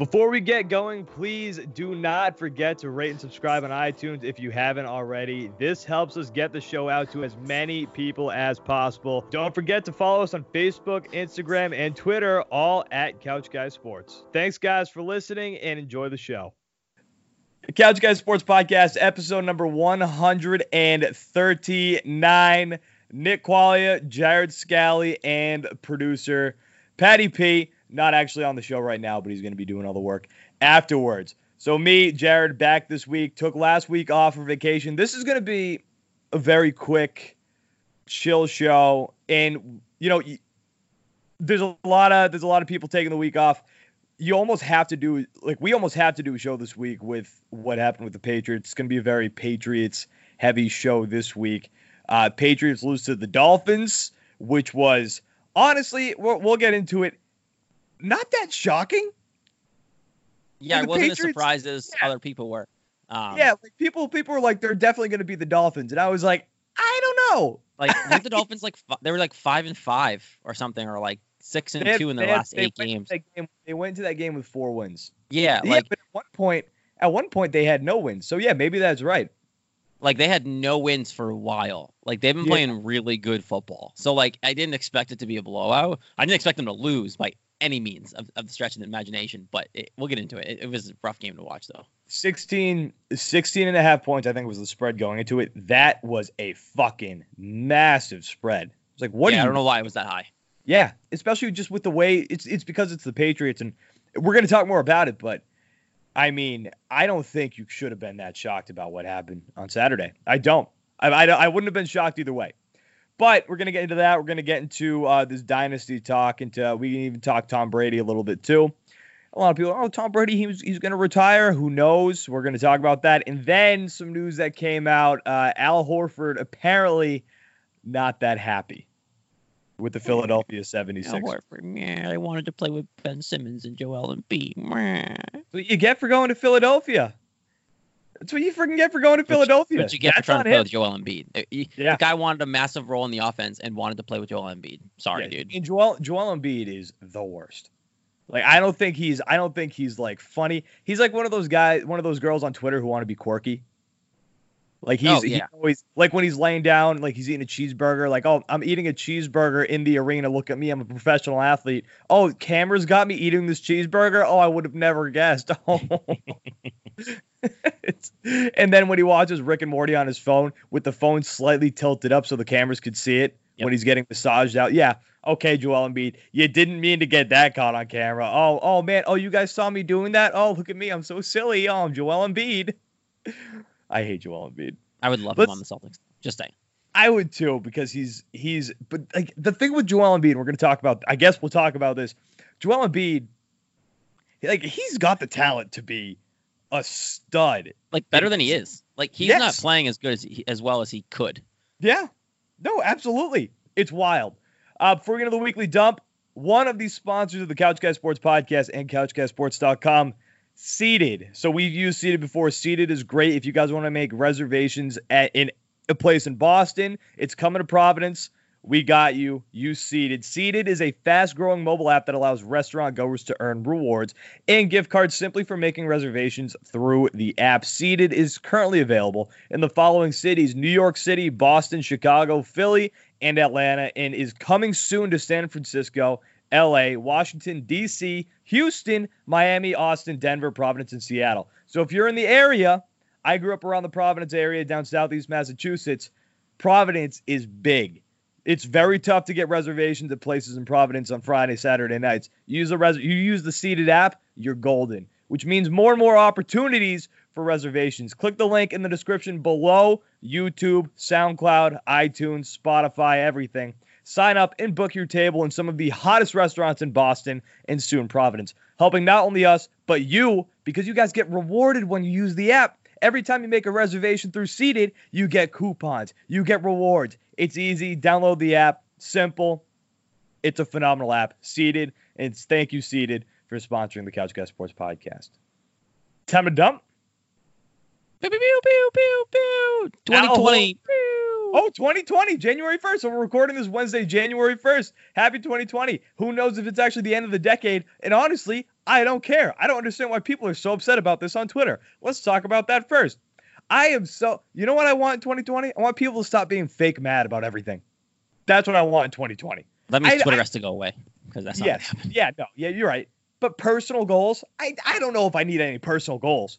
Before we get going, please do not forget to rate and subscribe on iTunes if you haven't already. This helps us get the show out to as many people as possible. Don't forget to follow us on Facebook, Instagram, and Twitter, all at Couch Guys Sports. Thanks, guys, for listening and enjoy the show. The Couch Guys Sports Podcast, episode number 139. Nick Qualia, Jared Scally, and producer Patty P not actually on the show right now, but he's going to be doing all the work afterwards. So, me, Jared, back this week, took last week off for vacation. This is going to be a very quick, chill show. And, you know, there's a lot of there's a lot of people taking the week off. You almost have to do like we almost have to do a show this week with what happened with the Patriots. It's going to be a very Patriots heavy show this week. Uh, Patriots lose to the Dolphins, which was honestly we'll, we'll get into it not that shocking. Yeah, I wasn't Patriots, as surprised as yeah. other people were. Um, yeah, like people people were like they're definitely going to be the Dolphins, and I was like, I don't know. Like the Dolphins like they were like five and five or something, or like six and two in the last eight games. Game, they went to that game with four wins. Yeah, yeah, like but at one point, at one point they had no wins. So yeah, maybe that's right. Like they had no wins for a while. Like they've been yeah. playing really good football. So like I didn't expect it to be a blowout. I didn't expect them to lose by any means of, of the stretch of the imagination, but it, we'll get into it. it. it. was a rough game to watch, though. 16, 16 and a half points, I think, was the spread going into it. That was a fucking massive spread. It's like, what? Yeah, I don't know why it was that high. Yeah, especially just with the way it's it's because it's the Patriots, and we're going to talk more about it. But I mean, I don't think you should have been that shocked about what happened on Saturday. I don't. I, I, I wouldn't have been shocked either way. But we're gonna get into that. We're gonna get into uh, this dynasty talk, and uh, we can even talk Tom Brady a little bit too. A lot of people, oh, Tom Brady, he's he's gonna retire. Who knows? We're gonna talk about that, and then some news that came out. Uh, Al Horford apparently not that happy with the Philadelphia 76ers. Al Horford, yeah, I wanted to play with Ben Simmons and Joel Embiid. What you get for going to Philadelphia? That's what you freaking get for going to Philadelphia. What you get That's for trying to play him. with Joel Embiid. Uh, yeah. The guy wanted a massive role in the offense and wanted to play with Joel Embiid. Sorry, yeah. dude. And Joel Joel Embiid is the worst. Like I don't think he's I don't think he's like funny. He's like one of those guys, one of those girls on Twitter who want to be quirky. Like he's, oh, yeah. always like when he's laying down, like he's eating a cheeseburger. Like, oh, I'm eating a cheeseburger in the arena. Look at me, I'm a professional athlete. Oh, cameras got me eating this cheeseburger. Oh, I would have never guessed. Oh. and then when he watches Rick and Morty on his phone with the phone slightly tilted up so the cameras could see it yep. when he's getting massaged out. Yeah, okay, Joel Embiid, you didn't mean to get that caught on camera. Oh, oh man, oh you guys saw me doing that. Oh look at me, I'm so silly. Oh, I'm Joel Embiid. I hate Joel Embiid. I would love Let's, him on the Celtics. Just saying. I would too because he's he's but like the thing with Joel Embiid, we're going to talk about. I guess we'll talk about this. Joel Embiid, like he's got the talent to be a stud. Like better than he is. Like he's yes. not playing as good as he, as well as he could. Yeah. No, absolutely. It's wild. Uh, before we get into the weekly dump, one of the sponsors of the Couch Guy Sports podcast and CouchGuySports.com, Seated. So we've used Seated before. Seated is great if you guys want to make reservations at in a place in Boston. It's coming to Providence. We got you. You Seated. Seated is a fast growing mobile app that allows restaurant goers to earn rewards and gift cards simply for making reservations through the app. Seated is currently available in the following cities New York City, Boston, Chicago, Philly, and Atlanta, and is coming soon to San Francisco, LA, Washington, D.C., Houston, Miami, Austin, Denver, Providence, and Seattle. So if you're in the area, I grew up around the Providence area down southeast Massachusetts. Providence is big. It's very tough to get reservations at places in Providence on Friday, Saturday nights. You use the res- you use the seated app, you're golden, which means more and more opportunities for reservations. Click the link in the description below YouTube, SoundCloud, iTunes, Spotify, everything. Sign up and book your table in some of the hottest restaurants in Boston and soon Providence, helping not only us, but you because you guys get rewarded when you use the app. Every time you make a reservation through Seated, you get coupons, you get rewards. It's easy. Download the app. Simple. It's a phenomenal app. Seated. And thank you, Seated, for sponsoring the Couch Guy Sports Podcast. Time to dump. Pew, pew, pew, pew, pew. 2020. Oh, 2020, January 1st. So we're recording this Wednesday, January 1st. Happy 2020. Who knows if it's actually the end of the decade? And honestly, I don't care. I don't understand why people are so upset about this on Twitter. Let's talk about that first. I am so, you know what I want in 2020? I want people to stop being fake mad about everything. That's what I want in 2020. That means I- Twitter I- has to go away because that's not yes. Yeah, no. Yeah, you're right. But personal goals, I, I don't know if I need any personal goals.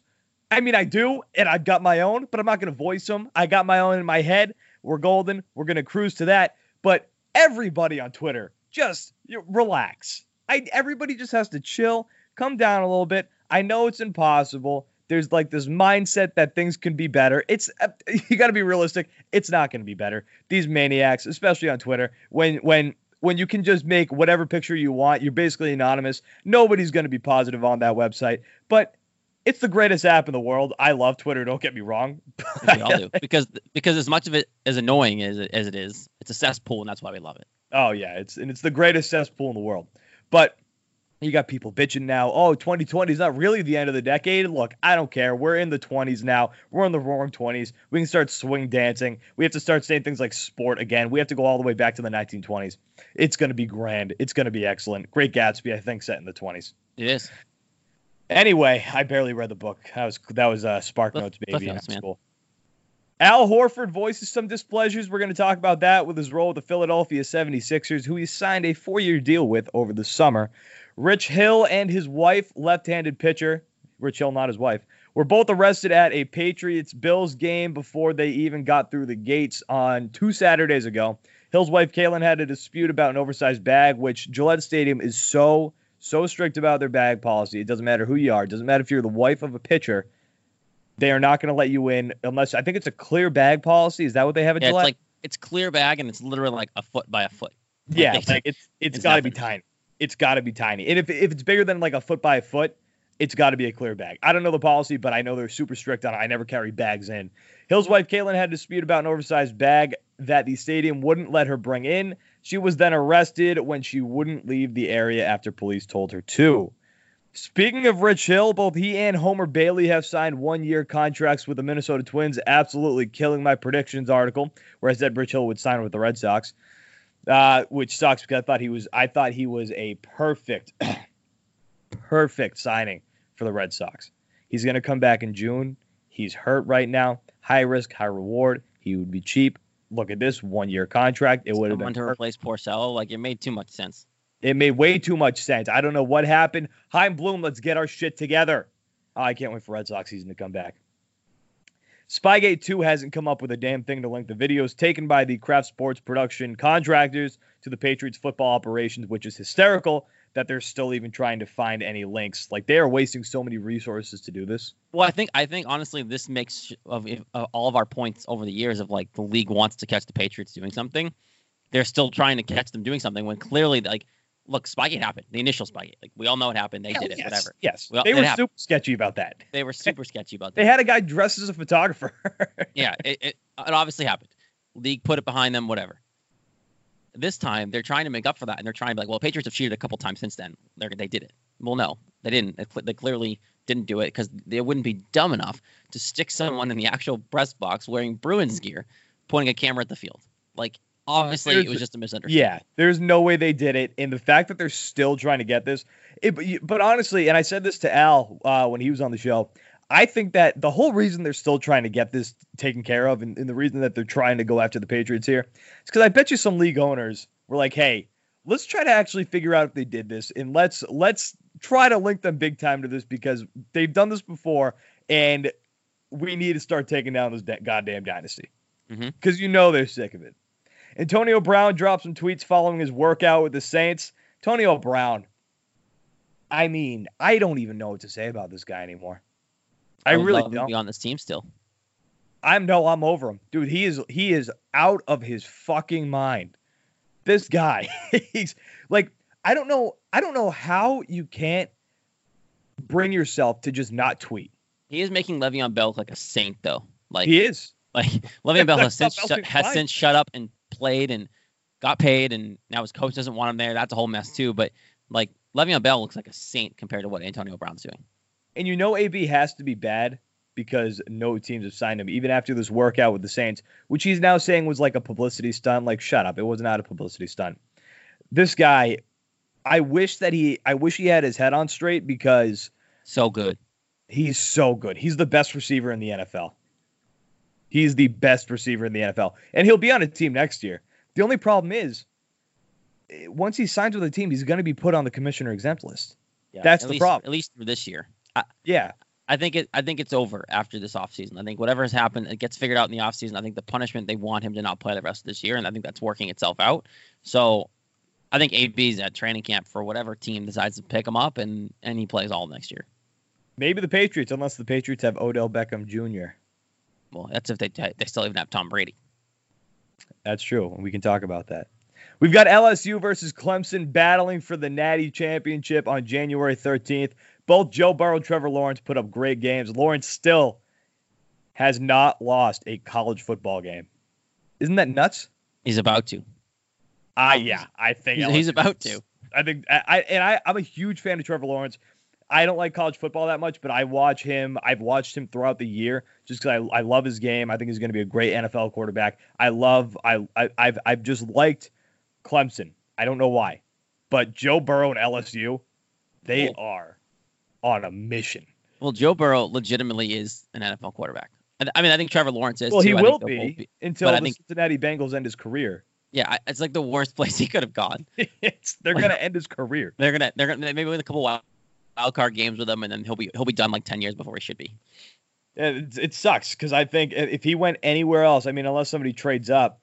I mean, I do, and I've got my own, but I'm not going to voice them. I got my own in my head. We're golden. We're going to cruise to that. But everybody on Twitter, just you- relax. I everybody just has to chill, come down a little bit. I know it's impossible. There's like this mindset that things can be better. It's uh, you got to be realistic. It's not going to be better. These maniacs, especially on Twitter, when when when you can just make whatever picture you want, you're basically anonymous. Nobody's going to be positive on that website. But it's the greatest app in the world. I love Twitter. Don't get me wrong. We all do because because as much of it as annoying as it, as it is, it's a cesspool, and that's why we love it. Oh yeah, it's and it's the greatest cesspool in the world. But you got people bitching now. Oh, 2020 is not really the end of the decade. Look, I don't care. We're in the 20s now. We're in the roaring 20s. We can start swing dancing. We have to start saying things like sport again. We have to go all the way back to the 1920s. It's going to be grand. It's going to be excellent. Great Gatsby, I think, set in the 20s. It is. Anyway, I barely read the book. That was that was uh, Spark Notes baby in Notes, man. school. Al Horford voices some displeasures. We're going to talk about that with his role with the Philadelphia 76ers, who he signed a four-year deal with over the summer. Rich Hill and his wife, left-handed pitcher, Rich Hill, not his wife, were both arrested at a Patriots Bills game before they even got through the gates on two Saturdays ago. Hill's wife, Kaylin, had a dispute about an oversized bag, which Gillette Stadium is so, so strict about their bag policy. It doesn't matter who you are. It doesn't matter if you're the wife of a pitcher. They are not going to let you in unless I think it's a clear bag policy. Is that what they have at Yeah, it's like it's clear bag, and it's literally like a foot by a foot. yeah, it's- like it's it's it's got to be tiny. It's got to be tiny. And if if it's bigger than like a foot by a foot, it's got to be a clear bag. I don't know the policy, but I know they're super strict on it. I never carry bags in. Hill's wife Caitlin had a dispute about an oversized bag that the stadium wouldn't let her bring in. She was then arrested when she wouldn't leave the area after police told her to. Speaking of Rich Hill, both he and Homer Bailey have signed one year contracts with the Minnesota Twins, absolutely killing my predictions article, where I said Rich Hill would sign with the Red Sox. Uh, which sucks because I thought he was I thought he was a perfect perfect signing for the Red Sox. He's gonna come back in June. He's hurt right now. High risk, high reward. He would be cheap. Look at this one year contract. It would have been to perfect. replace Porcello, like it made too much sense. It made way too much sense. I don't know what happened. Chaim Bloom, let's get our shit together. Oh, I can't wait for Red Sox season to come back. Spygate 2 hasn't come up with a damn thing to link the videos taken by the Kraft Sports production contractors to the Patriots football operations, which is hysterical that they're still even trying to find any links. Like they are wasting so many resources to do this. Well, I think I think honestly, this makes of, of all of our points over the years of like the league wants to catch the Patriots doing something. They're still trying to catch them doing something when clearly, like, look, Spygate happened. The initial Spygate, like we all know what happened. They did it. yes, Whatever. Yes. Well, they were happened. super sketchy about that. They were super sketchy about that. They had a guy dressed as a photographer. yeah, it, it, it obviously happened. League put it behind them. Whatever. This time they're trying to make up for that, and they're trying to be like, well, Patriots have cheated a couple times since then. They're, they did it. Well, no, they didn't. They, cl- they clearly didn't do it because they wouldn't be dumb enough to stick someone in the actual press box wearing Bruins mm. gear, pointing a camera at the field. Like, obviously, it was just a misunderstanding. Yeah, there's no way they did it, and the fact that they're still trying to get this. It, but, but honestly, and I said this to Al uh, when he was on the show. I think that the whole reason they're still trying to get this taken care of, and, and the reason that they're trying to go after the Patriots here, is because I bet you some league owners were like, "Hey, let's try to actually figure out if they did this, and let's let's try to link them big time to this because they've done this before, and we need to start taking down this da- goddamn dynasty because you know they're sick of it." Antonio Brown dropped some tweets following his workout with the Saints. Antonio Brown. I mean, I don't even know what to say about this guy anymore. I, would really love him to don't. be on this team still. I'm no, I'm over him, dude. He is he is out of his fucking mind. This guy, he's like, I don't know, I don't know how you can't bring yourself to just not tweet. He is making Le'Veon Bell look like a saint, though. Like, he is. Like Le'Veon Bell has since shut, has since shut up and played and got paid, and now his coach doesn't want him there. That's a whole mess too. But like Le'Veon Bell looks like a saint compared to what Antonio Brown's doing. And you know AB has to be bad because no teams have signed him, even after this workout with the Saints, which he's now saying was like a publicity stunt. Like, shut up. It was not a publicity stunt. This guy, I wish that he I wish he had his head on straight because So good. he's so good. He's the best receiver in the NFL. He's the best receiver in the NFL. And he'll be on a team next year. The only problem is eh, once he signs with a team, he's going to be put on the commissioner exempt list. Yeah, That's at the least, problem. At least for this year. Yeah. I think it. I think it's over after this offseason. I think whatever has happened, it gets figured out in the offseason. I think the punishment they want him to not play the rest of this year, and I think that's working itself out. So, I think AB's at training camp for whatever team decides to pick him up, and and he plays all next year. Maybe the Patriots, unless the Patriots have Odell Beckham Jr. Well, that's if they they still even have Tom Brady. That's true. We can talk about that. We've got LSU versus Clemson battling for the Natty Championship on January 13th. Both Joe Burrow and Trevor Lawrence put up great games. Lawrence still has not lost a college football game. Isn't that nuts? He's about to. Ah, yeah, I think He's, he's about to. I think I and I I'm a huge fan of Trevor Lawrence. I don't like college football that much, but I watch him. I've watched him throughout the year just because I, I love his game. I think he's going to be a great NFL quarterback. I love I, I I've I've just liked Clemson. I don't know why, but Joe Burrow and LSU, they Cool. are on a mission. Well, Joe Burrow legitimately is an NFL quarterback. I mean, I think Trevor Lawrence is. Well, he too. I will they'll be until but the think- Cincinnati Bengals end his career. Yeah, I- it's like the worst place he could have gone. it's, they're Like- going to end his career. They're gonna they're gonna maybe win a couple wild, wild card games with him, and then he'll be he'll be done like ten years before he should be. It, it sucks because I think if he went anywhere else, I mean, unless somebody trades up,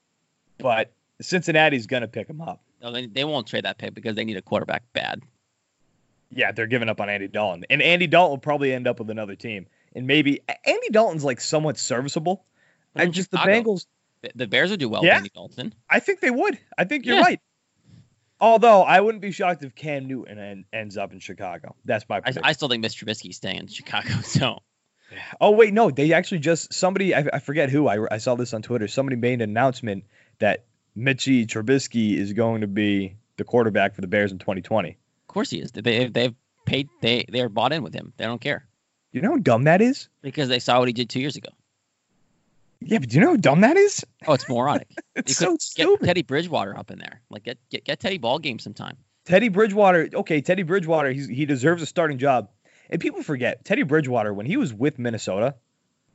but Cincinnati's going to pick him up. No, they, they won't trade that pick because they need a quarterback bad. Yeah, they're giving up on Andy Dalton, and Andy Dalton will probably end up with another team, and maybe Andy Dalton's like somewhat serviceable. And just the Bengals, the- the Bears would do well Yeah. with Andy Dalton. I think they would. I think you're Yeah. right. Although I wouldn't be shocked if Cam Newton en- ends up in Chicago. That's my I. I still think Mr. Trubisky's staying in Chicago. So oh wait, no, they actually just somebody I, I forget who I, I saw this on Twitter. Somebody made an announcement that Mitchie Trubisky is going to be the quarterback for the Bears in 2020. of course he is. They they've paid they they are bought in with him. They don't care You know how dumb that is? because they saw what he did two years ago. Yeah, but do you know how dumb that is? Oh, it's moronic. It's You so get stupid. Teddy Bridgewater up in there. Like get get, get Teddy ball game sometime. Teddy Bridgewater, okay, Teddy Bridgewater, he's, he deserves a starting job. And people forget Teddy Bridgewater when he was with Minnesota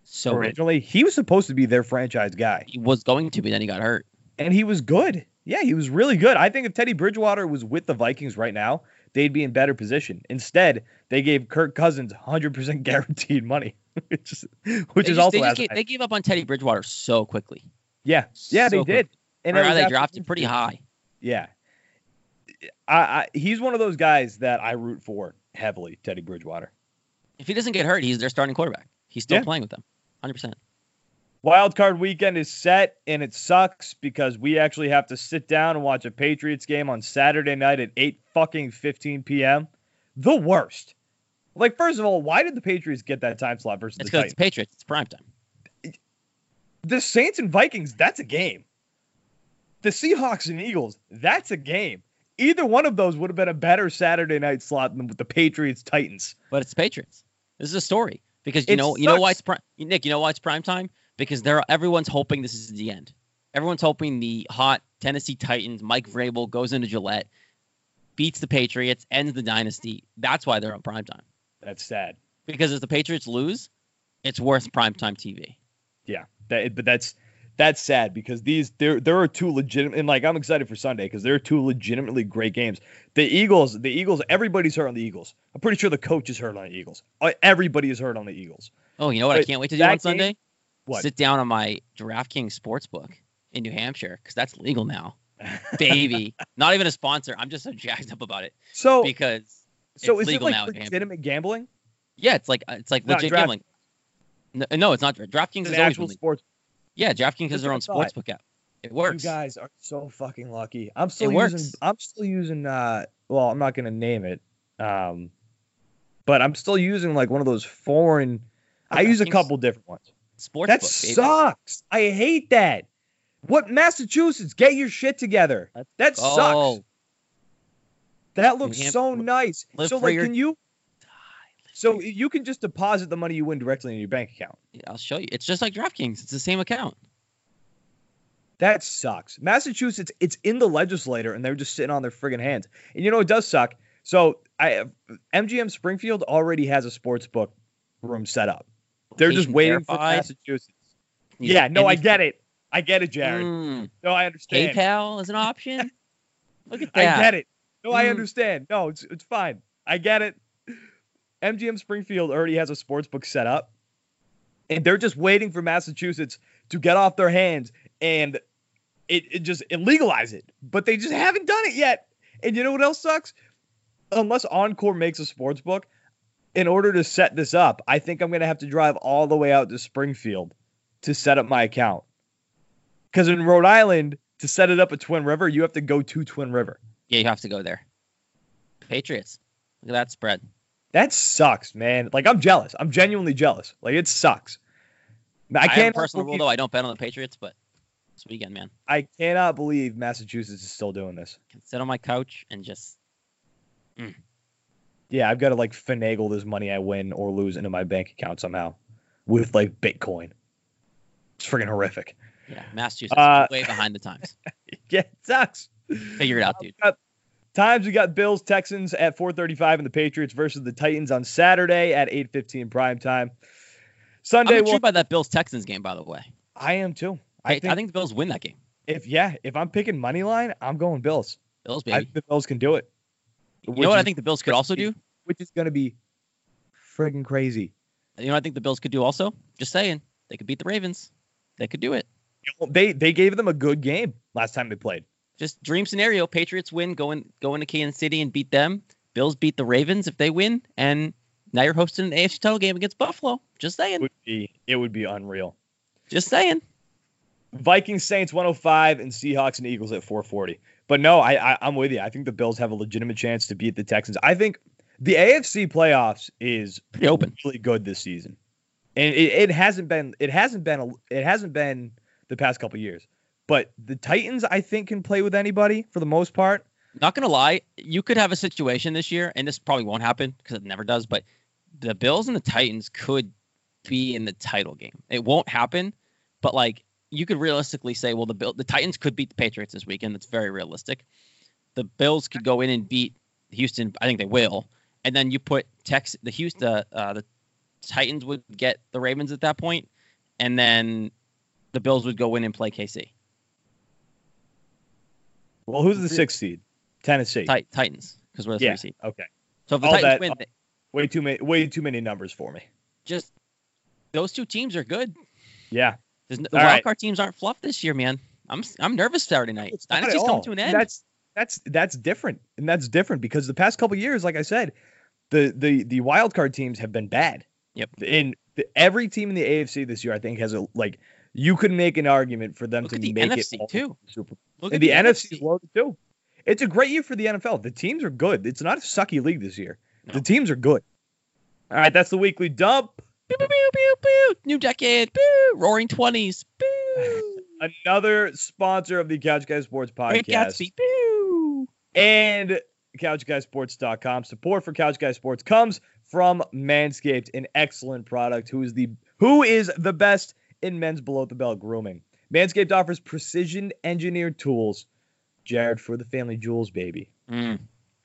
So good. originally, he was supposed to be their franchise guy, he was going to be, then he got hurt. and he was good. Yeah, he was really good. I think if Teddy Bridgewater was with the Vikings right now, they'd be in better position. Instead, they gave Kirk Cousins 100% guaranteed money, which is which They is just- also they, gave, they gave up on Teddy Bridgewater so quickly. yeah, yeah, they So did. And Or they after- drafted pretty high. Yeah. I, I he's one of those guys that I root for heavily, Teddy Bridgewater. If he doesn't get hurt, he's their starting quarterback. He's still Yeah. playing with them, hundred percent. Wild card weekend is set, and it sucks because we actually have to sit down and watch a Patriots game on Saturday night at eight fucking fifteen p.m. The worst. Like, first of all, why did the Patriots get that time slot versus It's the because it's Titans? Patriots. It's prime time. The Saints and Vikings, that's a game. The Seahawks and Eagles, that's a game. Either one of those would have been a better Saturday night slot than with the Patriots Titans. But it's Patriots. This is a story because you It know you know why it's prime. Nick, you know why it's prime time? Because there are, everyone's hoping this is the end. Everyone's hoping the hot Tennessee Titans, Mike Vrabel goes into Gillette, beats the Patriots, ends the dynasty. That's why they're on prime time. That's sad. Because if the Patriots lose, it's worth primetime TV. Yeah, that, but that's that's sad because these there there are two legitimate and like I'm excited for Sunday because there are two legitimately great games. The Eagles, the Eagles, everybody's hurt on the Eagles. I'm pretty sure the coach is hurt on the Eagles. Uh, Everybody is hurt on the Eagles. Oh, you know what? I can't wait to do on game- Sunday. What? Sit down on my DraftKings sports book in New Hampshire because that's legal now, baby. Not even a sponsor. I'm just so jacked up about it so because so it's is it like now in New Hampshire. legitimate gambling? Yeah, it's like it's like Not legit Draft- gambling. No, no, it's not. DraftKings It's is always sports. yeah. DraftKings has their own what I thought. sportsbook app. It works. You guys are so fucking lucky. I'm still It using. works. I'm still using. Uh, well, I'm not gonna name it. Um, but I'm still using like one of those foreign. I use a couple different ones. Sportsbook. That sucks. I hate that. What Massachusetts? Get your shit together. That sucks. That looks so nice. So like, your- can you? So you can just deposit the money you win directly in your bank account. I'll show you. It's just like DraftKings. It's the same account. That sucks. Massachusetts, it's in the legislature, and they're just sitting on their friggin' hands. And you know it does suck. So I MGM Springfield already has a sports book room set up. They're just Location waiting for verified. Massachusetts. You Yeah, no, I get it. I get it, Jared. Mm, No, I understand. PayPal is an option. Look at that. I get it. No, I Mm. understand. No, it's it's fine. I get it. MGM Springfield already has a sports book set up, and they're just waiting for Massachusetts to get off their hands and it, it just it legalize it. But they just haven't done it yet. And you know what else sucks? Unless Encore makes a sports book, in order to set this up, I think I'm gonna have to drive all the way out to Springfield to set up my account. Because in Rhode Island, to set it up at Twin River, you have to go to Twin River. Yeah, you have to go there. Patriots. Look at that spread. That sucks, man. Like I'm jealous. I'm genuinely jealous. Like it sucks. I I, can't personal rule though. I don't bet on the Patriots, but this weekend, man, I cannot believe Massachusetts is still doing this. I can sit on my couch and just Yeah, I've got to like finagle this money I win or lose into my bank account somehow with like Bitcoin. It's freaking horrific. yeah, Massachusetts Uh, way behind the times. Yeah, it sucks. Figure it out, dude. Got- Times we got Bills Texans at 4:35 and the Patriots versus the Titans on Saturday at 8:15 prime time. Sunday, I'm well, by that Bills Texans game, by the way. I am too. I, I think, I think the Bills win that game. if yeah, if I'm picking money line, I'm going Bills. Bills, I baby. think the Bills can do it. you know what I think the Bills could also do? which is going to be friggin' crazy. You know what I think the Bills could do also? Just saying. They could beat the Ravens. They could do it. They they gave them a good game last time they played. Just dream scenario. Patriots win, go, in, go into Kansas City and beat them. Bills beat the Ravens if they win. And now you're hosting an AFC title game against Buffalo. Just It saying. would be it would be unreal. Just saying. Vikings Saints 105 and Seahawks and Eagles at 440. But no, I, I I'm with you. I think the Bills have a legitimate chance to beat the Texans. I think the AFC playoffs is Pretty open. really good this season, and it, it hasn't been it hasn't been a, it hasn't been the past couple years. But the Titans, I think, can play with anybody for the most part. Not gonna lie, you could have a situation this year, and this probably won't happen because it never does. But the Bills and the Titans could be in the title game. It won't happen, but like you could realistically say, well, the Bill, the Titans could beat the Patriots this weekend. That's very realistic. The Bills could go in and beat Houston. I think they will. And then you put Tex the Houston uh, the Titans would get the Ravens at that point, and then the Bills would go in and play KC. Well, who's the sixth seed? Tennessee. Tit- Titans because we're the Yeah. three seed. Okay. So if the All Titans that- win, uh, Way too many way too many numbers for me. just those two teams are good. Yeah. There's no, the wild right. card teams aren't fluff this year, man. I'm I'm nervous Saturday night. It's Dynasty's coming to an end. That's that's that's different, and that's different because the past couple years, like I said, the the the wild card teams have been bad. Yep. In the, every team in the AFC this year, I think has a like you could make an argument for them Look to the make NFC it too. to the Super. Look and at the, NFC is loaded too. It's a great year for the NFL. The teams are good. It's not a sucky league this year. No. The teams are good. All right, that's the weekly dump. Pew, pew, pew, pew. New decade. Pew. Roaring twenties. Another sponsor of the Couch Guys Sports Great Podcast. Gatsby. Pew. and couchguysports.com. Support for Couch Guy Sports comes from Manscaped, an excellent product who is the who is the best in men's below the belt grooming. Manscaped offers precision engineered tools, Jared, for the family jewels, baby. Mm.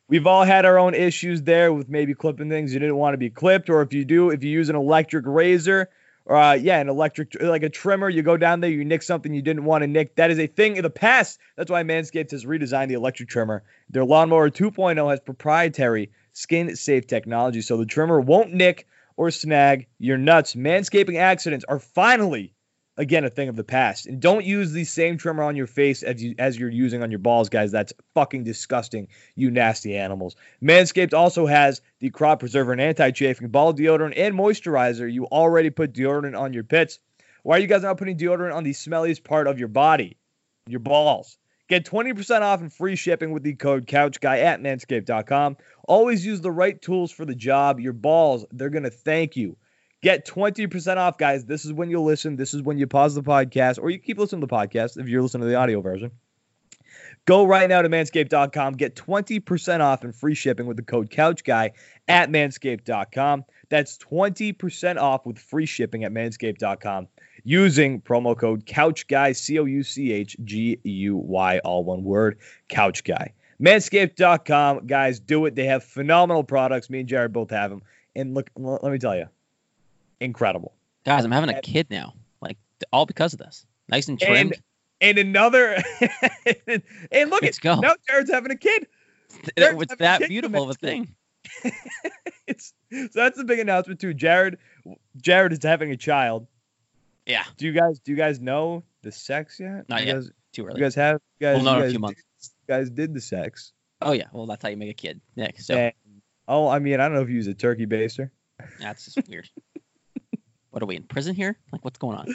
We've all had our own issues there with maybe clipping things you didn't want to be clipped, or if you do, if you use an electric razor, or uh, yeah, an electric like a trimmer, you go down there, you nick something you didn't want to nick. That is a thing in the past. That's why Manscaped has redesigned the electric trimmer. Their lawnmower 2.0 has proprietary skin-safe technology, so the trimmer won't nick or snag your nuts. Manscaping accidents are finally again a thing of the past. And don't use the same trimmer on your face as you as you're using on your balls, guys. That's fucking disgusting, you nasty animals. Manscaped also has the crop preserver and anti-chafing ball deodorant and moisturizer. You already put deodorant on your pits. Why are you guys not putting deodorant on the smelliest part of your body? Your balls. Get 20% off and free shipping with the code CouchGuy at manscaped.com. Always use the right tools for the job. Your balls, they're going to thank you. Get 20% off, guys. This is when you listen. This is when you pause the podcast, or you keep listening to the podcast if you're listening to the audio version. Go right now to manscaped.com. Get 20% off and free shipping with the code CouchGuy at manscaped.com. That's 20% off with free shipping at manscaped.com. using promo code Couch Guy, C O U C H G U Y, all one word, Couch Guy. Manscaped.com, guys, do it. They have phenomenal products. Me and Jared both have them. And look, let me tell you, incredible. Guys, I'm having a kid now, like all because of this. Nice and trimmed. And, and another, and look, Let's at go. now Jared's having a kid. it was that beautiful of a thing. it's so that's the big announcement too. Jared, Jared is having a child. Yeah, Do you guys do you guys know the sex yet? Not you yet. Guys, too early. you guys have you guys, We'll know in a few months. Guys did the sex. Oh yeah, well that's how you make a kid, Nick. So And- oh, I mean, I don't know if you use a turkey baster. that's just weird. what are we in prison here? Like what's going on?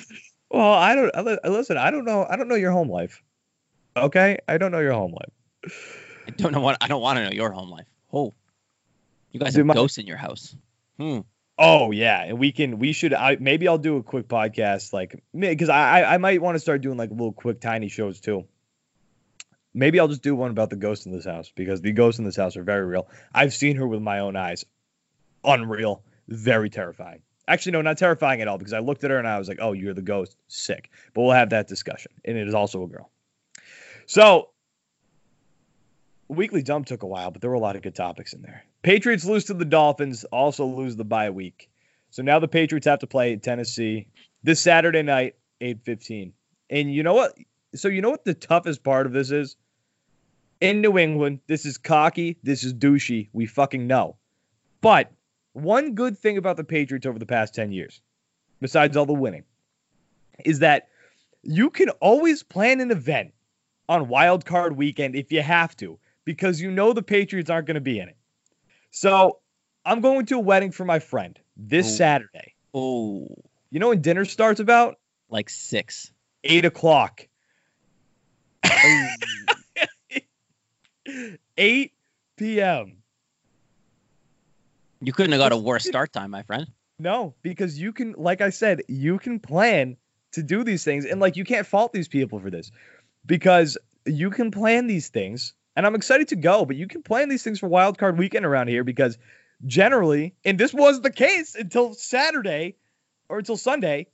Well, I don't I listen. I don't know. I don't know your home life. Okay, I don't know your home life. I don't know what I don't want to know your home life. Oh, you guys Dude, have my- ghosts in your house. Hmm. Oh yeah, and we can. We should. I maybe I'll do a quick podcast, like because I I I might want to start doing like little quick tiny shows too. Maybe I'll just do one about the ghost in this house because the ghosts in this house are very real. I've seen her with my own eyes. Unreal, very terrifying. Actually, no, not terrifying at all because I looked at her and I was like, "Oh, you're the ghost." Sick. But we'll have that discussion, and it is also a girl. So, weekly dump took a while, but there were a lot of good topics in there. Patriots lose to the Dolphins, also lose the bye week. So now the Patriots have to play Tennessee this Saturday night, 8:15. And you know what? So you know what the toughest part of this is? In New England, this is cocky, this is douchey, we fucking know. But one good thing about the Patriots over the past 10 years, besides all the winning, is that you can always plan an event on wild card weekend if you have to because you know the Patriots aren't going to be in it. So I'm going to a wedding for my friend this Ooh. Saturday. Oh, You know when dinner starts about like six. eight o'clock. Eight p.m. You couldn't have got a worse start time, my friend. No, because you can, like I said, you can plan to do these things, and like you can't fault these people for this because you can plan these things. And I'm excited to go, but you can plan these things for wild card weekend around here because generally, and this was the case until Saturday or until Sunday,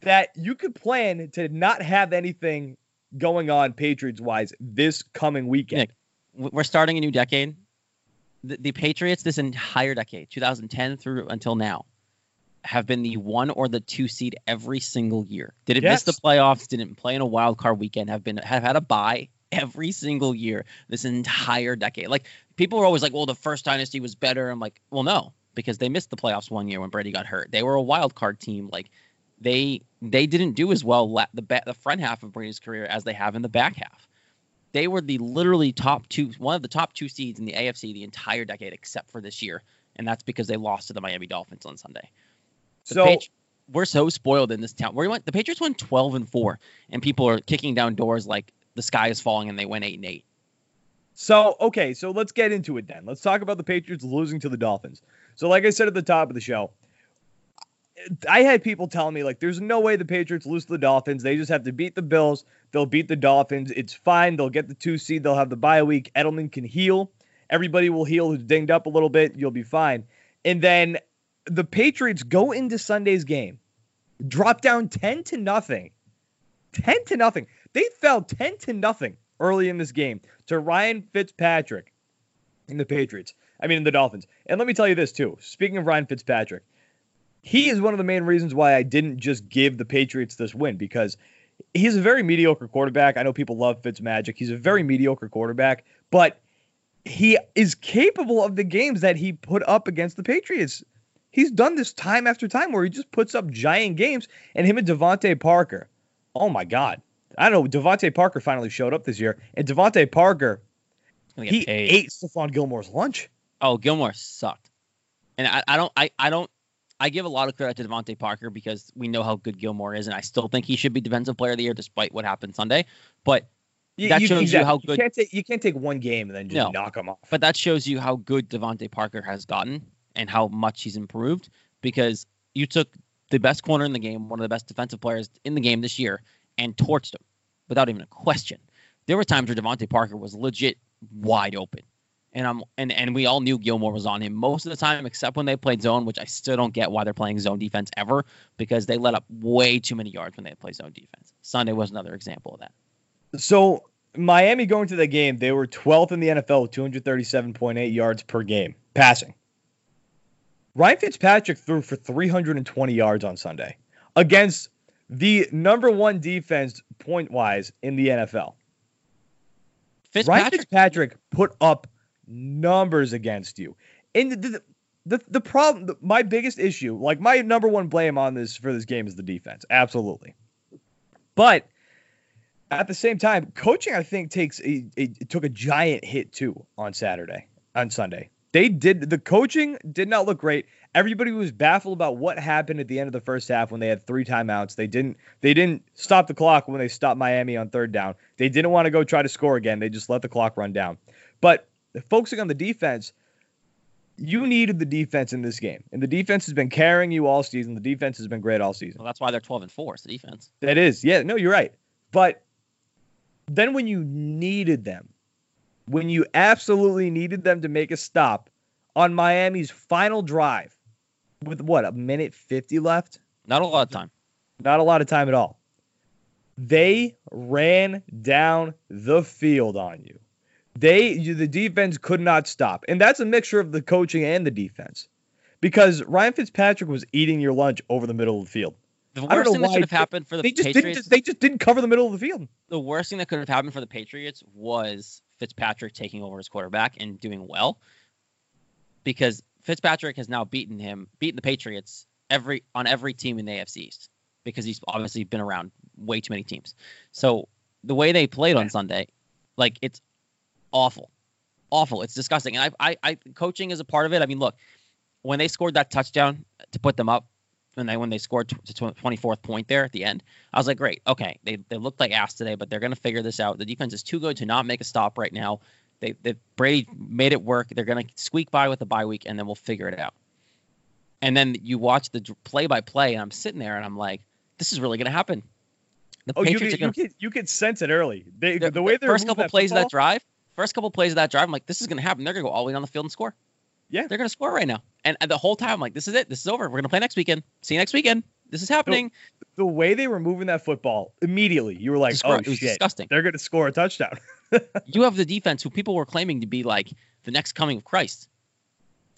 that you could plan to not have anything going on Patriots wise this coming weekend. We're starting a new decade. The, the Patriots, this entire decade, 2010 through until now, have been the one or the two seed every single year. Didn't miss the playoffs. Didn't play in a wild card weekend. Have been have had a bye every single year this entire decade. Like people were always like, "Well, the first dynasty was better." I'm like, "Well, no, because they missed the playoffs one year when Brady got hurt. They were a wild card team. Like they they didn't do as well la- the ba- the front half of Brady's career as they have in the back half. They were the literally top two, one of the top two seeds in the AFC the entire decade, except for this year, and that's because they lost to the Miami Dolphins on Sunday. The So Patri- we're so spoiled in this town. Where we went the Patriots won 12 and four, and people are kicking down doors like the sky is falling, and they went eight and eight. So, okay, so let's get into it then. Let's talk about the Patriots losing to the Dolphins. So, like I said at the top of the show, I had people telling me, like, there's no way the Patriots lose to the Dolphins. They just have to beat the Bills. They'll beat the Dolphins. It's fine. They'll get the two seed. They'll have the bye week. Edelman can heal. Everybody will heal who's dinged up a little bit. You'll be fine. And then the Patriots go into Sunday's game, drop down 10 to nothing. 10 to nothing. They fell 10 to nothing early in this game to Ryan Fitzpatrick in the Patriots. I mean, in the Dolphins. And let me tell you this, too. Speaking of Ryan Fitzpatrick, he is one of the main reasons why I didn't just give the Patriots this win because he's a very mediocre quarterback. I know people love Fitzmagic. He's a very mediocre quarterback, but he is capable of the games that he put up against the Patriots. He's done this time after time where he just puts up giant games, and him and DeVante Parker. Oh my God. I don't know. DeVante Parker finally showed up this year, and DeVante Parker, he paid. ate Stephon Gilmore's lunch. Oh, Gilmore sucked. And I, I don't I, I don't I give a lot of credit to DeVante Parker because we know how good Gilmore is, and I still think he should be defensive player of the year despite what happened Sunday. But You- That you- shows you how good- You can't take you can't take one game and then just No. knock him off. but that shows you how good DeVante Parker has gotten and how much he's improved because you took the best corner in the game, one of the best defensive players in the game this year, and torched him without even a question. There were times where DeVante Parker was legit wide open. And I'm and, and we all knew Gilmore was on him most of the time, except when they played zone, which I still don't get why they're playing zone defense ever, because they let up way too many yards when they play zone defense. Sunday was another example of that. So Miami going to the game, they were 12th in the NFL with 237.8 yards per game passing. Ryan Fitzpatrick threw for 320 yards on Sunday against the number one defense point wise in the NFL. Fitzpatrick? Ryan Fitzpatrick put up numbers against you. And the, the, the, the problem, the, my biggest issue, like my number one blame on this for this game is the defense. Absolutely. But at the same time, coaching I think takes a, a took a giant hit too on Saturday, on Sunday. They did the coaching did not look great. Everybody was baffled about what happened at the end of the first half when they had three timeouts. They didn't they didn't stop the clock when they stopped Miami on third down. They didn't want to go try to score again. They just let the clock run down. But focusing on the defense, you needed the defense in this game. And the defense has been carrying you all season. The defense has been great all season. Well, that's why they're 12 and 4. It's the defense. That is. Yeah, no, you're right. But then when you needed them, when you absolutely needed them to make a stop on Miami's final drive with what, a minute 50 left? Not a lot of time. Not a lot of time at all. They ran down the field on you. They the defense could not stop. And that's a mixture of the coaching and the defense. Because Ryan Fitzpatrick was eating your lunch over the middle of the field. The worst thing that could have happened for the they just Patriots. Didn't, they just didn't cover the middle of the field. The worst thing that could have happened for the Patriots was Fitzpatrick taking over as quarterback and doing well. Because Fitzpatrick has now beaten him, beaten the Patriots every on every team in the AFC East. Because he's obviously been around way too many teams. So the way they played on Sunday, like it's awful, awful. It's disgusting. And I, I, I coaching is a part of it. I mean, look, when they scored that touchdown to put them up, and then when they scored the 24th point there at the end, I was like, great, okay, they they looked like ass today, but they're gonna figure this out. The defense is too good to not make a stop right now. They, they Brady made it work. They're gonna squeak by with the bye week, and then we'll figure it out. And then you watch the play by play, and I'm sitting there, and I'm like, this is really gonna happen. The oh, Patriots you, could, gonna, you, could, you could sense it early. They, the, the way they first couple plays football, of that drive, first couple plays of that drive, I'm like, this is gonna happen. They're gonna go all the way down the field and score. Yeah, they're gonna score right now. And, and the whole time, I'm like, this is it. This is over. We're gonna play next weekend. See you next weekend. This is happening. The, the way they were moving that football immediately, you were like, oh it shit, disgusting. They're gonna score a touchdown. you have the defense who people were claiming to be like the next coming of Christ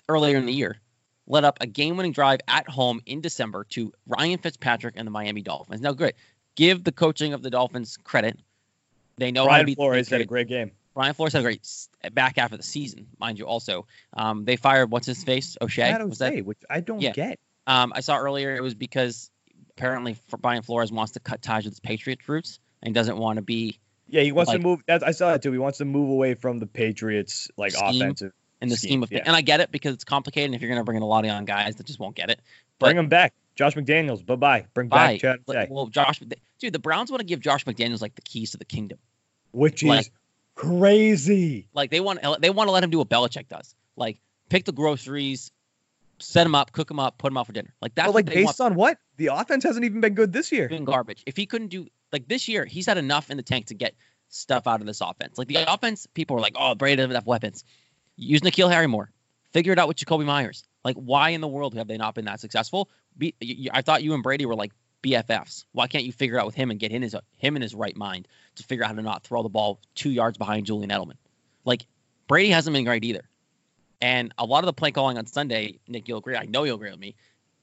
earlier in the year. led up a game-winning drive at home in December to Ryan Fitzpatrick and the Miami Dolphins. Now, great. Give the coaching of the Dolphins credit. They know Brian how to beat Flores had a great game. Brian Flores had a great back half of the season, mind you. Also, um, they fired what's his face O'Shea. was that which I don't yeah. get. Um, I saw earlier it was because apparently Brian Flores wants to cut ties with his Patriots roots and doesn't want to be. Yeah, he wants like, to move. I saw that too. He wants to move away from the Patriots like offensive and the scheme, scheme of yeah. and I get it because it's complicated. And if you're going to bring in a lot of young guys that just won't get it, but, bring them back. Josh McDaniels, bye bye. Bring bye. back Chad. Well, Josh, dude, the Browns want to give Josh McDaniels like the keys to the kingdom, which like, is crazy. Like they want they want to let him do what Belichick does. Like pick the groceries, set him up, cook him up, put him out for dinner. Like that's like based want. on what the offense hasn't even been good this year. Been garbage. If he couldn't do like this year, he's had enough in the tank to get stuff out of this offense. Like the offense, people are like, oh, Brady doesn't have enough weapons. Use N'Keal Harry more. Figure it out with Jakobi Meyers. Like, why in the world have they not been that successful? Be, I thought you and Brady were like BFFs. Why can't you figure out with him and get in his him in his right mind to figure out how to not throw the ball two yards behind Julian Edelman? Like Brady hasn't been great either. And a lot of the play calling on Sunday, Nick, you'll agree. I know you'll agree with me.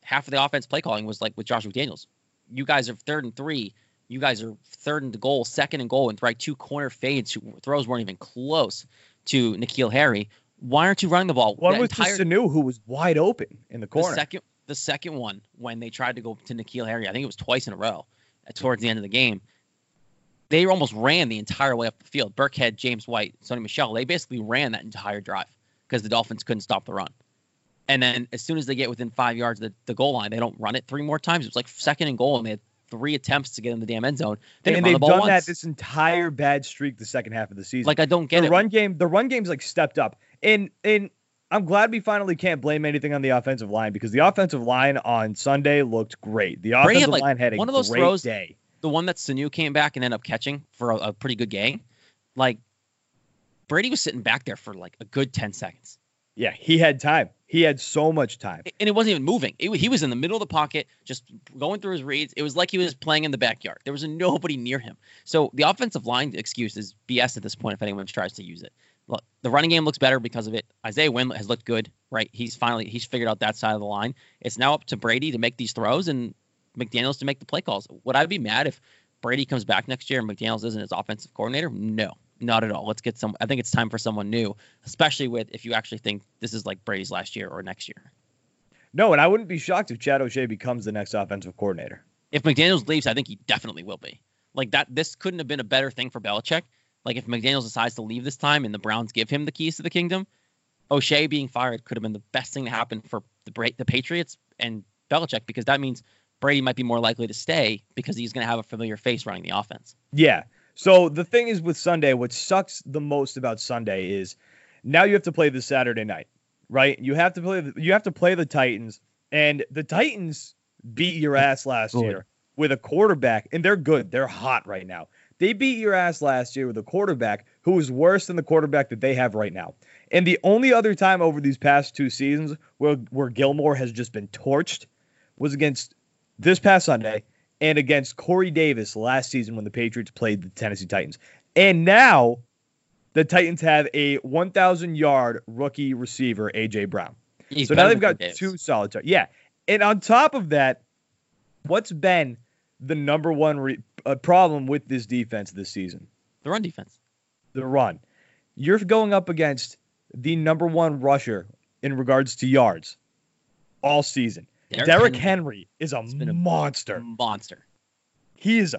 Half of the offense play calling was like with Josh McDaniels. You guys are third and three. You guys are third and goal, second and goal, and right two corner fades. Throws weren't even close to N'Keal Harry. Why aren't you running the ball? One was entire, to Sanu, who was wide open in the corner. The second, the second one when they tried to go to N'Keal Harry, I think it was twice in a row uh, towards the end of the game. They almost ran the entire way up the field. Burkhead, James White, Sony Michel, they basically ran that entire drive because the Dolphins couldn't stop the run. And then as soon as they get within five yards of the, the goal line, they don't run it three more times. It was like second and goal, and they had three attempts to get in the damn end zone. They and they've the done once. that this entire bad streak the second half of the season. Like I don't get the it. run game. The run game's like stepped up, and and I'm glad we finally can't blame anything on the offensive line because the offensive line on Sunday looked great. The offensive had, like, line had a one of those throws, day. The one that Sanu came back and ended up catching for a, a pretty good game. Like Brady was sitting back there for like a good 10 seconds. Yeah, he had time. He had so much time. And it wasn't even moving. It, he was in the middle of the pocket, just going through his reads. It was like he was playing in the backyard. There was nobody near him. So the offensive line excuse is BS at this point if anyone tries to use it. Look, the running game looks better because of it. Isaiah Wynn has looked good, right? He's finally he's figured out that side of the line. It's now up to Brady to make these throws and McDaniels to make the play calls. Would I be mad if Brady comes back next year and McDaniels isn't his offensive coordinator? No, not at all. Let's get some. I think it's time for someone new, especially with if you actually think this is like Brady's last year or next year. No, and I wouldn't be shocked if Chad O'Shea becomes the next offensive coordinator. If McDaniels leaves, I think he definitely will be. Like that, this couldn't have been a better thing for Belichick. Like if McDaniels decides to leave this time and the Browns give him the keys to the kingdom, O'Shea being fired could have been the best thing to happen for the the Patriots and Belichick because that means Brady might be more likely to stay because he's going to have a familiar face running the offense. Yeah. So the thing is with Sunday, what sucks the most about Sunday is now you have to play the Saturday night, right? You have to play the, you have to play the Titans, and the Titans beat your ass last good. year with a quarterback, and they're good. They're hot right now. They beat your ass last year with a quarterback who was worse than the quarterback that they have right now. And the only other time over these past two seasons where, where Gilmore has just been torched was against this past Sunday and against Corey Davis last season when the Patriots played the Tennessee Titans. And now the Titans have a 1,000 yard rookie receiver, A.J. Brown. He's so now they've got two solid. Tar- yeah. And on top of that, what's been the number one re- uh, problem with this defense this season? The run defense. The run. You're going up against the number one rusher in regards to yards all season. Derrick, Derrick Henry, Henry, is a monster. A monster. He is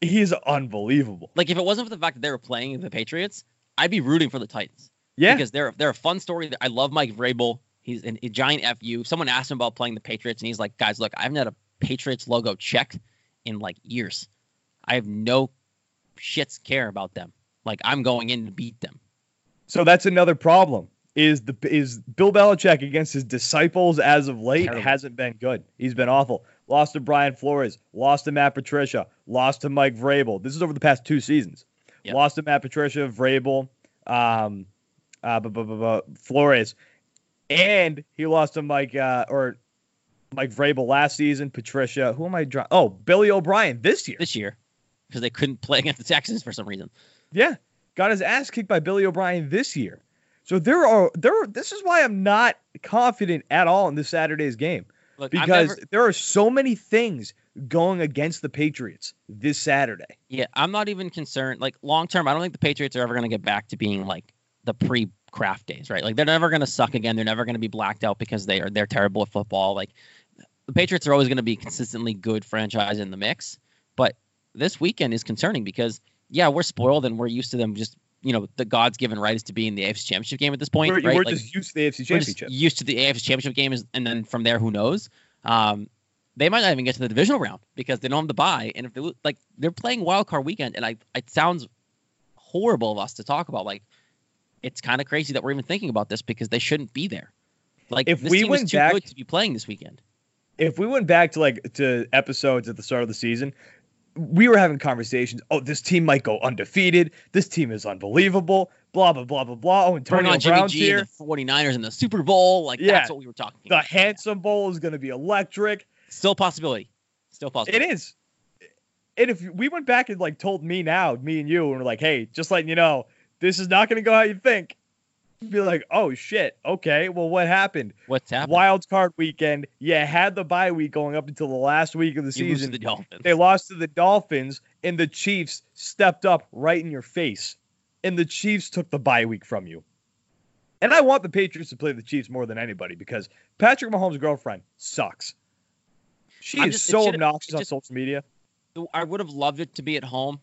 he is unbelievable. Like if it wasn't for the fact that they were playing the Patriots, I'd be rooting for the Titans. Yeah, because they're they're a fun story. I love Mike Vrabel. He's an, a giant fu. Someone asked him about playing the Patriots, and he's like, "Guys, look, I haven't had a Patriots logo checked in like years. I have no shits care about them. Like I'm going in to beat them." So that's another problem is the is Bill Belichick against his disciples as of late Terrible. hasn't been good. He's been awful. Lost to Brian Flores, lost to Matt Patricia, lost to Mike Vrabel. This is over the past two seasons. Yep. Lost to Matt Patricia, Vrabel, um, uh, bu- bu- bu- Flores, and he lost to Mike uh, or Mike Vrabel last season. Patricia, who am I? Drawing? Oh, Billy O'Brien this year. This year, because they couldn't play against the Texans for some reason. Yeah, got his ass kicked by Billy O'Brien this year. So there are there. This is why I'm not confident at all in this Saturday's game Look, because never, there are so many things going against the Patriots this Saturday. Yeah, I'm not even concerned. Like long term, I don't think the Patriots are ever going to get back to being like the pre craft days, right? Like they're never going to suck again. They're never going to be blacked out because they are they're terrible at football. Like the Patriots are always going to be consistently good franchise in the mix, but this weekend is concerning because yeah, we're spoiled and we're used to them just you know the God's given right is to be in the AFC Championship game at this point. We're, right? we're like, just used to the AFC Championship. used to the AFC Championship game, and then from there, who knows? Um, they might not even get to the divisional round because they don't have the bye. And if they like, they're playing wild card weekend, and I it sounds horrible of us to talk about. Like, it's kind of crazy that we're even thinking about this because they shouldn't be there. Like, if we went back to be playing this weekend. If we went back to like to episodes at the start of the season, we were having conversations. Oh, this team might go undefeated. This team is unbelievable. Blah blah blah blah blah. Oh, Antonio on Brown's Jimmy G here. And the 49ers in the Super Bowl. Like yeah. that's what we were talking. About. The about. Handsome Bowl is going to be electric. Still possibility. Still possible. It is. And if we went back and like told me now, me and you, and we're like, hey, just letting you know, this is not going to go how you think be like, oh shit, okay, well, what happened? What's happened? Wild card weekend. Yeah, had the bye week going up until the last week of the you season. The Dolphins. They lost to the Dolphins, and the Chiefs stepped up right in your face, and the Chiefs took the bye week from you. And I want the Patriots to play the Chiefs more than anybody because Patrick Mahomes' girlfriend sucks. She I'm is just, so obnoxious on social media. I would have loved it to be at home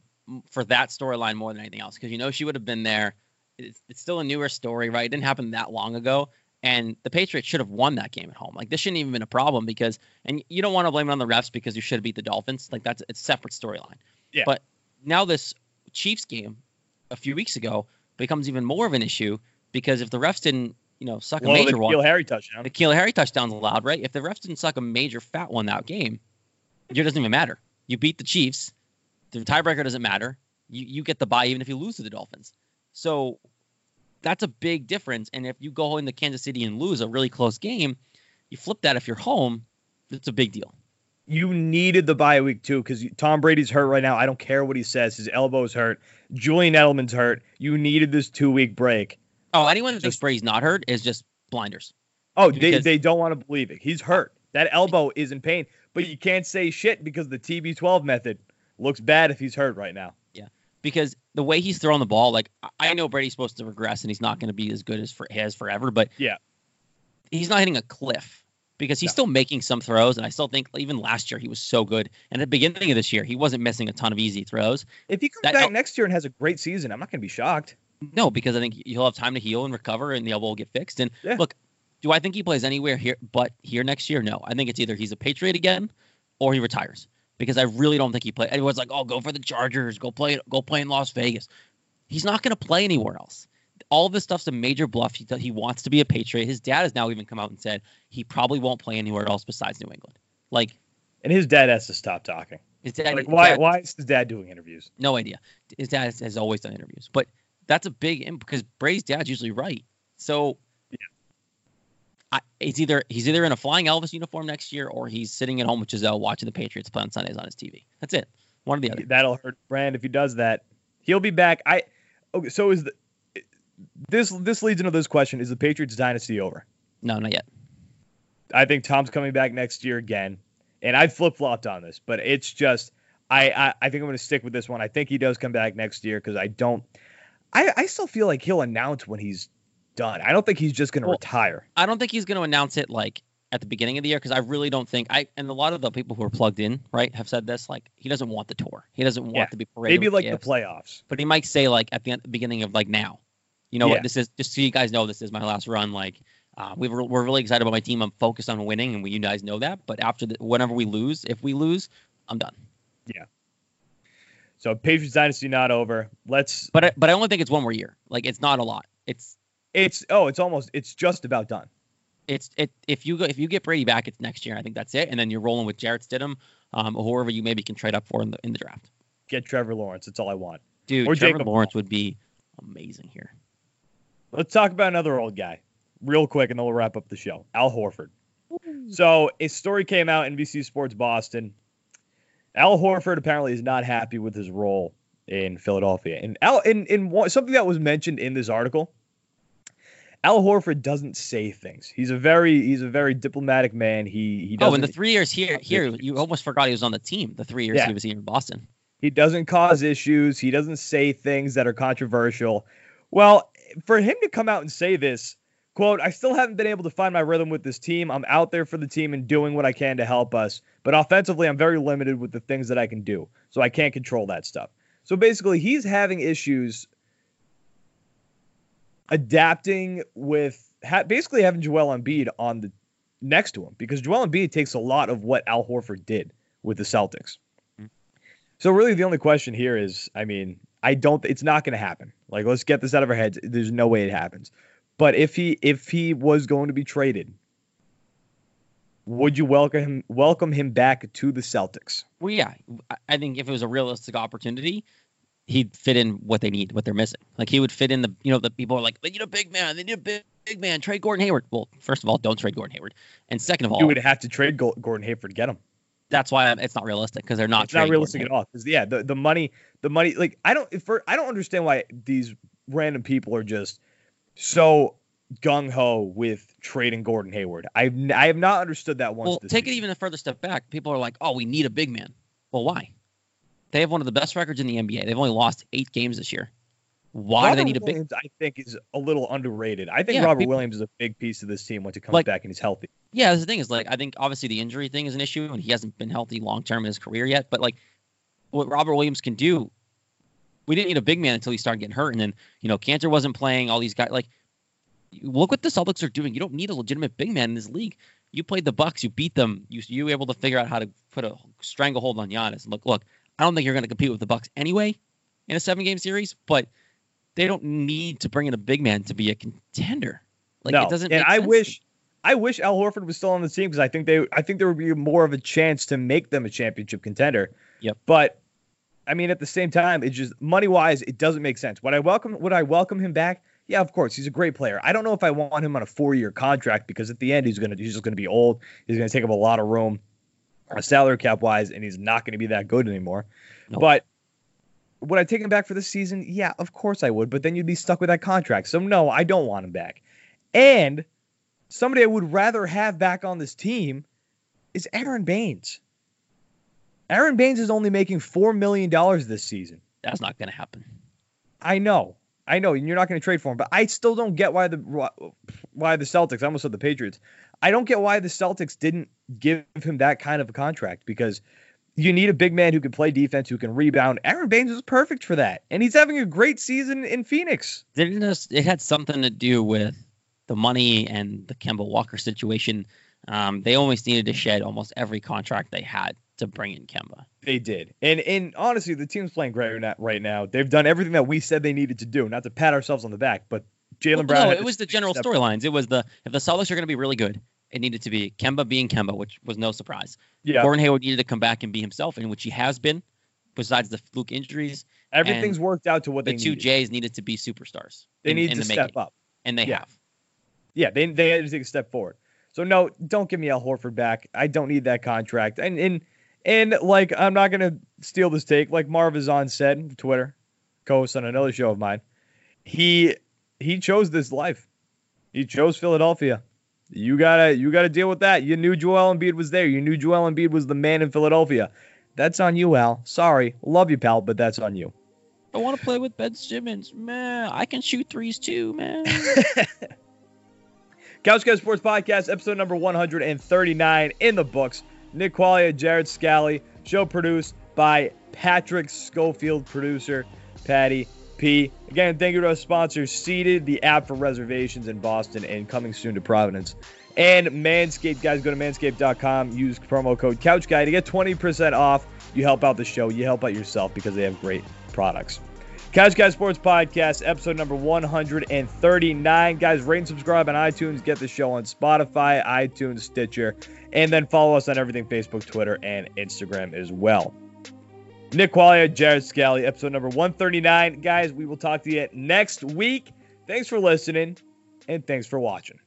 for that storyline more than anything else because you know she would have been there it's, it's still a newer story, right? It didn't happen that long ago. And the Patriots should have won that game at home. Like this shouldn't even been a problem because, and you don't want to blame it on the refs because you should have beat the Dolphins. Like that's it's a separate storyline. Yeah. But now this Chiefs game a few weeks ago becomes even more of an issue because if the refs didn't, you know, suck well, a major one, the one, N'Keal Harry touchdown, the N'Keal Harry touchdown's allowed, right? If the refs didn't suck a major fat one that game, it doesn't even matter. You beat the Chiefs, the tiebreaker doesn't matter. You you get the bye even if you lose to the Dolphins. So that's a big difference. And if you go into Kansas City and lose a really close game, you flip that if you're home, it's a big deal. You needed the bye week too because Tom Brady's hurt right now. I don't care what he says. His elbow's hurt. Julian Edelman's hurt. You needed this two week break. Oh, anyone that thinks Brady's not hurt is just blinders. Oh, they, they don't want to believe it. He's hurt. That elbow is in pain, but you can't say shit because the TB12 method looks bad if he's hurt right now. Because the way he's throwing the ball, like I know Brady's supposed to regress and he's not going to be as good as for has forever, but yeah, he's not hitting a cliff because he's no. still making some throws, and I still think even last year he was so good. And at the beginning of this year, he wasn't missing a ton of easy throws. If he comes that, back next year and has a great season, I'm not going to be shocked. No, because I think he'll have time to heal and recover, and the elbow will get fixed. And yeah. look, do I think he plays anywhere here but here next year? No, I think it's either he's a Patriot again or he retires because I really don't think he play. Everyone's like, "Oh, go for the Chargers, go play, go play in Las Vegas." He's not going to play anywhere else all of this stuff's a major bluff. He, he wants to be a Patriot. His dad has now even come out and said he probably won't play anywhere else besides New England. Like, and his dad has to stop talking. His dad, like, why? Dad, why is his dad doing interviews? No idea. His dad has, has always done interviews, but that's a big because Brady's dad's usually right. So. I, it's either he's either in a flying Elvis uniform next year or he's sitting at home with Gisele watching the Patriots play on Sundays on his TV. That's it. One or the other. That'll hurt Brand if he does that. He'll be back. I okay. So is the this this leads into this question: Is the Patriots dynasty over? No, not yet. I think Tom's coming back next year again, and I flip flopped on this, but it's just I, I I think I'm going to stick with this one. I think he does come back next year because I don't. I I still feel like he'll announce when he's done. I don't think he's just going to well, retire. I don't think he's going to announce it like at the beginning of the year because I really don't think I and a lot of the people who are plugged in right have said this like he doesn't want the tour. He doesn't want yeah, to be paraded. Maybe like gifts, the playoffs. But he might say like at the, end, the beginning of like now you know yeah. what this is just so you guys know this is my last run like uh, we were, we're really excited about my team i'm focused on winning and we, you guys know that but after the, whenever we lose if we lose i'm done yeah so patriots dynasty not over let's but I, but i only think it's one more year like it's not a lot it's it's oh it's almost it's just about done it's it if you go if you get Brady back, it's next year. I think that's it, and then you're rolling with Jarrett Stidham, um, or whoever you maybe can trade up for in the in the draft. Get Trevor Lawrence. That's all I want. Dude, or Trevor Jacob Lawrence would be amazing here. Let's talk about another old guy real quick, and then we'll wrap up the show. Al Horford. So a story came out in NBC Sports Boston. Al Horford apparently is not happy with his role in Philadelphia. And Al, in in something that was mentioned in this article, Al Horford doesn't say things. He's a very he's a very diplomatic man. He he Oh, in the three years here here you almost forgot he was on the team. The three years yeah. he was here in Boston. He doesn't cause issues. He doesn't say things that are controversial. Well, for him to come out and say this, quote, I still haven't been able to find my rhythm with this team. I'm out there for the team and doing what I can to help us. But offensively, I'm very limited with the things that I can do. So I can't control that stuff. So basically, he's having issues adapting with ha- basically having Joel Embiid on the next to him because Joel Embiid takes a lot of what Al Horford did with the Celtics. Mm-hmm. So really, the only question here is, I mean, I don't. It's not going to happen. Like, let's get this out of our heads. There's no way it happens. But if he if he was going to be traded, would you welcome him welcome him back to the Celtics? Well, yeah. I think if it was a realistic opportunity, he'd fit in what they need, what they're missing. Like he would fit in the you know the people are like they need a big man, they need a big big man. Trade Gordon Hayward. Well, first of all, don't trade Gordon Hayward, and second of all, you would have to trade Gordon Hayward to get him that's why it's not realistic because they're not. It's not realistic at all. Because yeah, the, the money, the money, like I don't, for I don't understand why these random people are just so gung ho with trading Gordon Hayward. I've I have not understood that once. Well, take season. it even a further step back. People are like, oh, we need a big man. Well, why? They have one of the best records in the NBA. They've only lost eight games this year. Why Robert do they need a big? Williams, I think is a little underrated. I think yeah, Robert people, Williams is a big piece of this team once he comes like, back and he's healthy. Yeah, the thing is, like, I think obviously the injury thing is an issue, and he hasn't been healthy long term in his career yet. But like, what Robert Williams can do, we didn't need a big man until he started getting hurt, and then you know Kanter wasn't playing. All these guys, like, look what the Celtics are doing. You don't need a legitimate big man in this league. You played the Bucks, you beat them. You you were able to figure out how to put a stranglehold on Giannis. Look, look, I don't think you're going to compete with the Bucks anyway in a seven game series, but they don't need to bring in a big man to be a contender. Like no. it doesn't. And I wish, I wish Al Horford was still on the team because I think they, I think there would be more of a chance to make them a championship contender. Yep. But I mean, at the same time, it's just money wise, it doesn't make sense. Would I welcome? Would I welcome him back? Yeah, of course, he's a great player. I don't know if I want him on a four-year contract because at the end he's gonna he's just gonna be old. He's gonna take up a lot of room, salary cap wise, and he's not gonna be that good anymore. Nope. But would I take him back for this season? Yeah, of course I would. But then you'd be stuck with that contract. So no, I don't want him back. And somebody I would rather have back on this team is Aron Baynes. Aron Baynes is only making four million dollars this season. That's not going to happen. I know, I know, and you're not going to trade for him, but I still don't get why the why the Celtics. I almost said the Patriots. I don't get why the Celtics didn't give him that kind of a contract because you need a big man who can play defense, who can rebound. Aron Baynes is perfect for that, and he's having a great season in Phoenix. Didn't this, it had something to do with the money and the Kemba Walker situation? Um, they almost needed to shed almost every contract they had to bring in Kemba. They did, and and honestly, the team's playing great right now. They've done everything that we said they needed to do. Not to pat ourselves on the back, but Jaylen Well, Brown. no, it was the general storylines. It was the if the Celtics are going to be really good, it needed to be Kemba being Kemba, which was no surprise. Yeah, Gordon Hayward needed to come back and be himself, in which he has been. Besides the fluke injuries, everything's worked out to what the two needed. J's needed to be superstars. they in- need in to the step making, up. and they Yeah. have. Yeah, they they had to take a step forward. So no, don't give me Al Horford back. I don't need that contract. And and and like I'm not gonna steal this take. Like Marv Azan said on Twitter, co-host on another show of mine. He he chose this life. He chose Philadelphia. You gotta you gotta deal with that. You knew Joel Embiid was there. You knew Joel Embiid was the man in Philadelphia. That's on you, Al. Sorry, love you, pal, but that's on you. I want to play with Ben Simmons, man. I can shoot threes too, man. Couch Guys Sports Podcast, episode number 139 in the books. Nick Qualia, Jared Scally, show produced by Patrick Schofield, producer Patty P. Again, thank you to our sponsors, Seated, the app for reservations in Boston and coming soon to Providence. And Manscaped, guys, go to manscaped.com, use promo code CouchGuy to get 20% off. You help out the show, you help out yourself because they have great products. Couch Guys Sports Podcast, episode number 139. Guys, rate and subscribe on iTunes. Get the show on Spotify, iTunes, Stitcher, and then follow us on everything Facebook, Twitter, and Instagram as well. Nick Qualia, Jared Scally, episode number 139. Guys, we will talk to you next week. Thanks for listening, and thanks for watching.